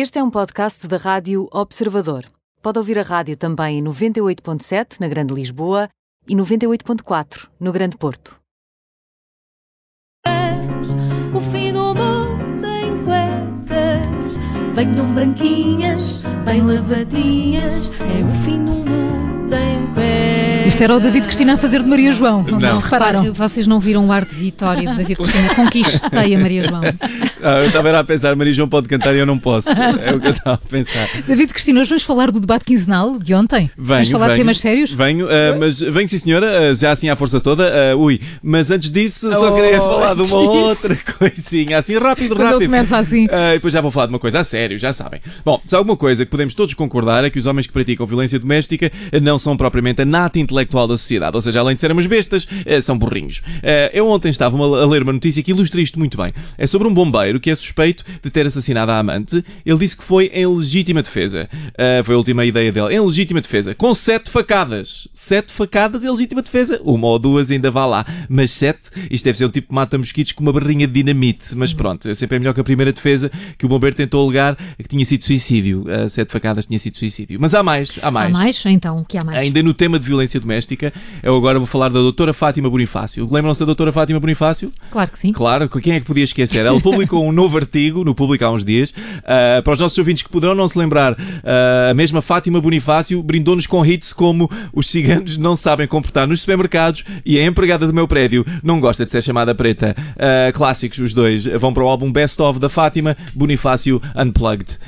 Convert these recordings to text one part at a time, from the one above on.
Este é um podcast da Rádio Observador. Pode ouvir a rádio também em 98.7 na Grande Lisboa e 98.4 no Grande Porto. O fim do mundo em cuecas. Venham branquinhas, bem lavadinhas. É o fim do mundo em cuecas. Isto era o David Cristina a fazer de Maria João. Não, sei Não. se repararam. Vocês não viram o ar de vitória de David Cristina. Conquistei a Maria João. Ah, eu estava era a pensar, Maria João pode cantar e eu não posso. É o que eu estava a pensar. David Cristina, hoje vamos falar do debate quinzenal de ontem. Venho, vamos falar venho, de temas sérios? Venho, ah, mas venho sim senhora, ah, já assim à força toda. ah, ui, mas antes disso só Oh, queria falar de uma antes outra coisinha, assim rápido, Quando rápido. começa assim. E depois já vou falar de uma coisa a sério, já sabem. Bom, se há alguma coisa que podemos todos concordar é que os homens que praticam violência doméstica não são propriamente a nata intelectual da sociedade, ou seja, além de sermos bestas, eh, são burrinhos. Eh, Eu ontem estava a ler uma notícia que ilustra isto muito bem. É sobre um bombeiro que é suspeito de ter assassinado a amante. Ele disse que foi em legítima defesa. Eh, Foi a última ideia dele. Em legítima defesa. Com sete facadas. Sete facadas em legítima defesa. Uma ou duas ainda vá lá. Mas sete, isto deve ser um tipo que mata mosquitos com uma barrinha de dinamite. Mas pronto, é sempre melhor que a primeira defesa que o bombeiro tentou alegar que tinha sido suicídio. Sete facadas tinha sido suicídio. Mas há mais, há Há mais. mais? Então, o que há mais? Ainda no tema de violência doméstica, eu agora vou falar da doutora Fátima Bonifácio. Lembram-se da doutora Fátima Bonifácio? Claro que sim. Claro, quem é que podia esquecer? Ela publicou um novo artigo, no público há uns dias, ah, para os nossos ouvintes que poderão não se lembrar, ah, a mesma Fátima Bonifácio brindou-nos com hits como os ciganos não sabem comportar nos supermercados e a empregada do meu prédio não gosta de ser chamada preta. Ah, clássicos, os dois. Vão para o álbum Best of da Fátima, Bonifácio Unplugged.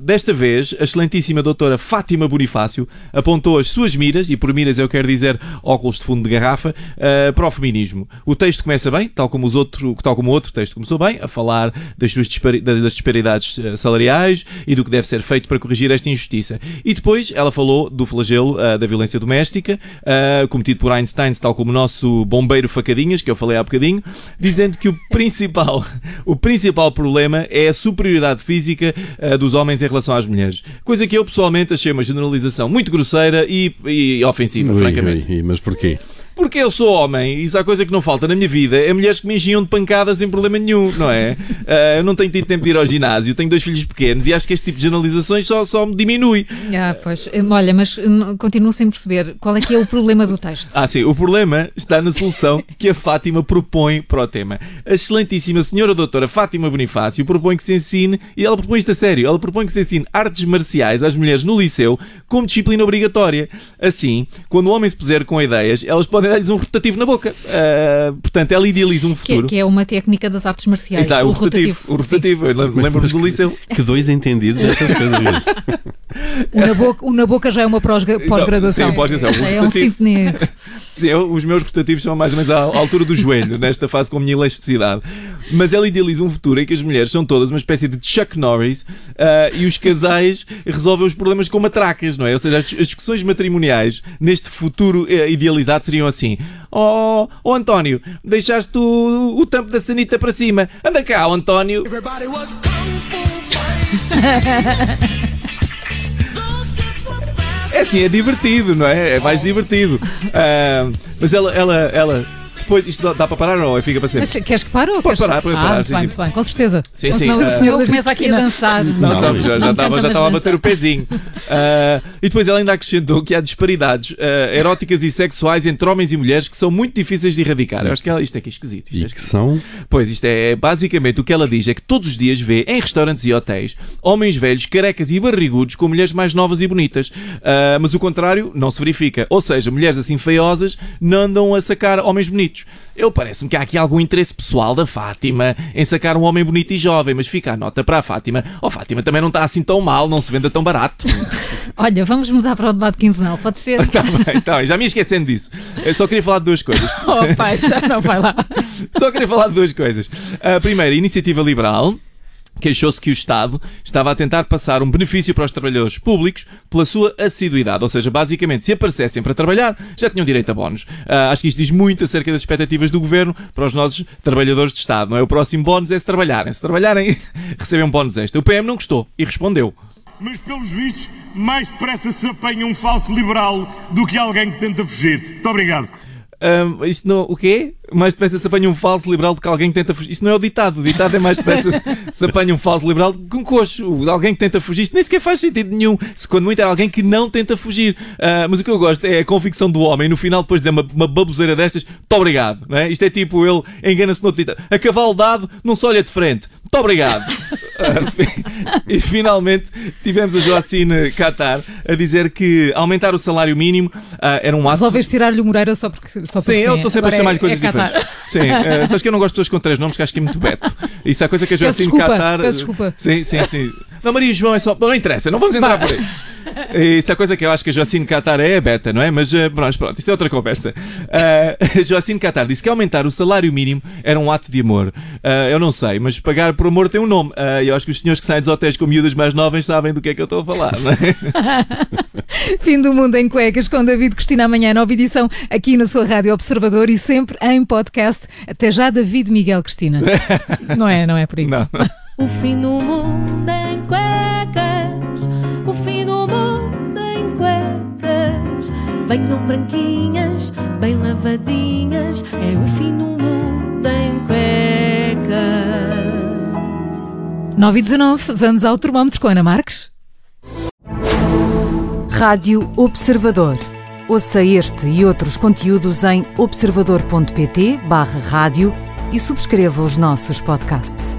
Desta vez, a excelentíssima doutora Fátima Bonifácio apontou as suas miras, e por miras eu quero dizer óculos de fundo de garrafa, ah, para o feminismo. O texto começa bem, tal como, os outro, tal como o outro texto começou bem, a falar das, suas dispari- das disparidades ah, salariais e do que deve ser feito para corrigir esta injustiça. E depois ela falou do flagelo ah, da violência doméstica, ah, cometido por Einstein, tal como o nosso bombeiro Facadinhas, que eu falei há bocadinho, dizendo que o principal, o principal problema é a superioridade física ah, dos homens em relação às mulheres. Coisa que eu pessoalmente achei uma generalização muito grosseira e, e ofensiva, Ui, francamente. ui, ui, mas porquê? Porque eu sou homem e se há coisa que não falta na minha vida é mulheres que me enchiam de pancadas sem problema nenhum, não é? Ah, eu não tenho tido tempo de ir ao ginásio, tenho dois filhos pequenos e acho que este tipo de generalizações só, só me diminui. Ah, pois. Hum, Olha, mas hum, continuo sem perceber qual é que é o problema do texto. Ah, sim, o problema está na solução que a Fátima propõe para o tema. A excelentíssima senhora doutora Fátima Bonifácio propõe que se ensine, e ela propõe isto a sério, ela propõe que se ensine artes marciais às mulheres no liceu como disciplina obrigatória. Assim, quando o homem se puser com ideias, elas podem dar-lhes um rotativo na boca. Ah, portanto, ela idealiza um Que, futuro. que é uma técnica das artes marciais. Exato, o rotativo. O rotativo. Lembro-me do liceu. Que dois entendidos estas coisas. O na, boca, o na boca já é uma prosga- pós-graduação. Sim, pós-graduação. O Sim. É um cintenê. Sim, eu- os meus rotativos são mais ou menos à à altura do joelho, nesta fase com a minha elasticidade. Mas ela idealiza um futuro em que as mulheres são todas uma espécie de Chuck Norris ah, e os casais resolvem os problemas com matracas, não é? Ou seja, as, as discussões matrimoniais neste futuro eh, idealizado seriam assim: Oh, oh António, deixaste o, o tampo da sanita para cima. Anda cá, oh, António. É assim, é divertido, não é? É mais divertido. Ah, mas ela, ela, ela. Depois, isto dá, dá para parar ou não? Fica para sempre. Mas queres que pare ou Pode queres... parar, pode ah, parar, Muito sim, bem, sim. muito bem, com certeza. Sim, Senão sim. o ah, senhor começa aqui a dançar. Não, Não, sabe, já, já estava já estava a bater o pezinho. Ah, e depois ela ainda acrescentou que há disparidades ah, eróticas e sexuais entre homens e mulheres que são muito difíceis de erradicar. Eu acho que ela, isto é que é esquisito. Isto é E que são. Pois, isto é basicamente o que ela diz é que todos os dias vê em restaurantes e hotéis homens velhos, carecas e barrigudos com mulheres mais novas e bonitas. Ah, mas o contrário não se verifica. Ou seja, mulheres assim feiosas não andam a sacar homens bonitos. Eu parece-me que há aqui algum interesse pessoal da Fátima em sacar um homem bonito e jovem, mas fica a nota para a Fátima. Oh, Fátima também não está assim tão mal, não se venda tão barato. Olha, vamos mudar para o debate quinzenal, pode ser? Está bem, está bem, já me esquecendo disso. Eu só queria falar de duas coisas. Oh, pai, já não vai lá. Só queria falar de duas coisas. A primeira, a iniciativa liberal. Queixou-se que o Estado estava a tentar passar um benefício para os trabalhadores públicos pela sua assiduidade. Ou seja, basicamente, se aparecessem para trabalhar, já tinham direito a bónus. Ah, acho que isto diz muito acerca das expectativas do governo para os nossos trabalhadores de Estado. Não é? O próximo bónus é se trabalharem. Se trabalharem, recebem um bónus extra. O PM não gostou e respondeu. mas pelos vistos, mais depressa se apanha um falso liberal do que alguém que tenta fugir. Muito obrigado. Ahm, isto não, o quê? Mais depressa se apanha um falso liberal do que alguém que tenta fugir. Isso não é o ditado. O ditado é mais depressa se apanha um falso liberal do que um coxo. Alguém que tenta fugir. Isto nem sequer faz sentido nenhum. Se quando muito era alguém que não tenta fugir. Ah, mas o que eu gosto é a convicção do homem. No final, depois de dizer uma, uma baboseira destas, muito obrigado. Não é? Isto é tipo ele engana-se no outro ditado. A cavalo dado não se olha de frente. Muito obrigado. E finalmente tivemos a Joacine Qatar a dizer que aumentar o salário mínimo ah, era um ato. Resolves tirar-lhe o Moreira só porque. Só porque Sim, eu estou sempre a Agora é- chamar-lhe coisas é diferentes. Sim, eh, sabes que eu não gosto de pessoas com três nomes, que acho que é muito beto. Isso é coisa que a Joacine desculpa, Qatar. peço desculpa. Sim, sim, sim. Não, Maria e João é só. Não interessa, não vamos entrar por aí. Isso é coisa que eu acho que a Joacine Qatar é beta, não é? Mas eh, pronto, pronto, isso é outra conversa. A Joacine Qatar disse que aumentar o salário mínimo era um ato de amor. Eh, eu não sei, mas pagar por amor tem um nome. Eh, eu acho que os senhores que saem dos hotéis com miúdas mais novas sabem do que é que eu estou a falar, não é? Fim do Mundo em Cuecas com David Cristina amanhã, nova edição aqui na sua Rádio Observador e sempre em podcast. Até já, David Miguel Cristina. não é, não é por aí. Não, não. O fim do mundo em cuecas, o fim do mundo em cuecas. Venham branquinhas, bem lavadinhas, é o fim do mundo em cuecas. 9 e 19, vamos ao termómetro com Ana Marques. Rádio Observador. Ouça este e outros conteúdos em observador.pt/barra rádio e subscreva os nossos podcasts.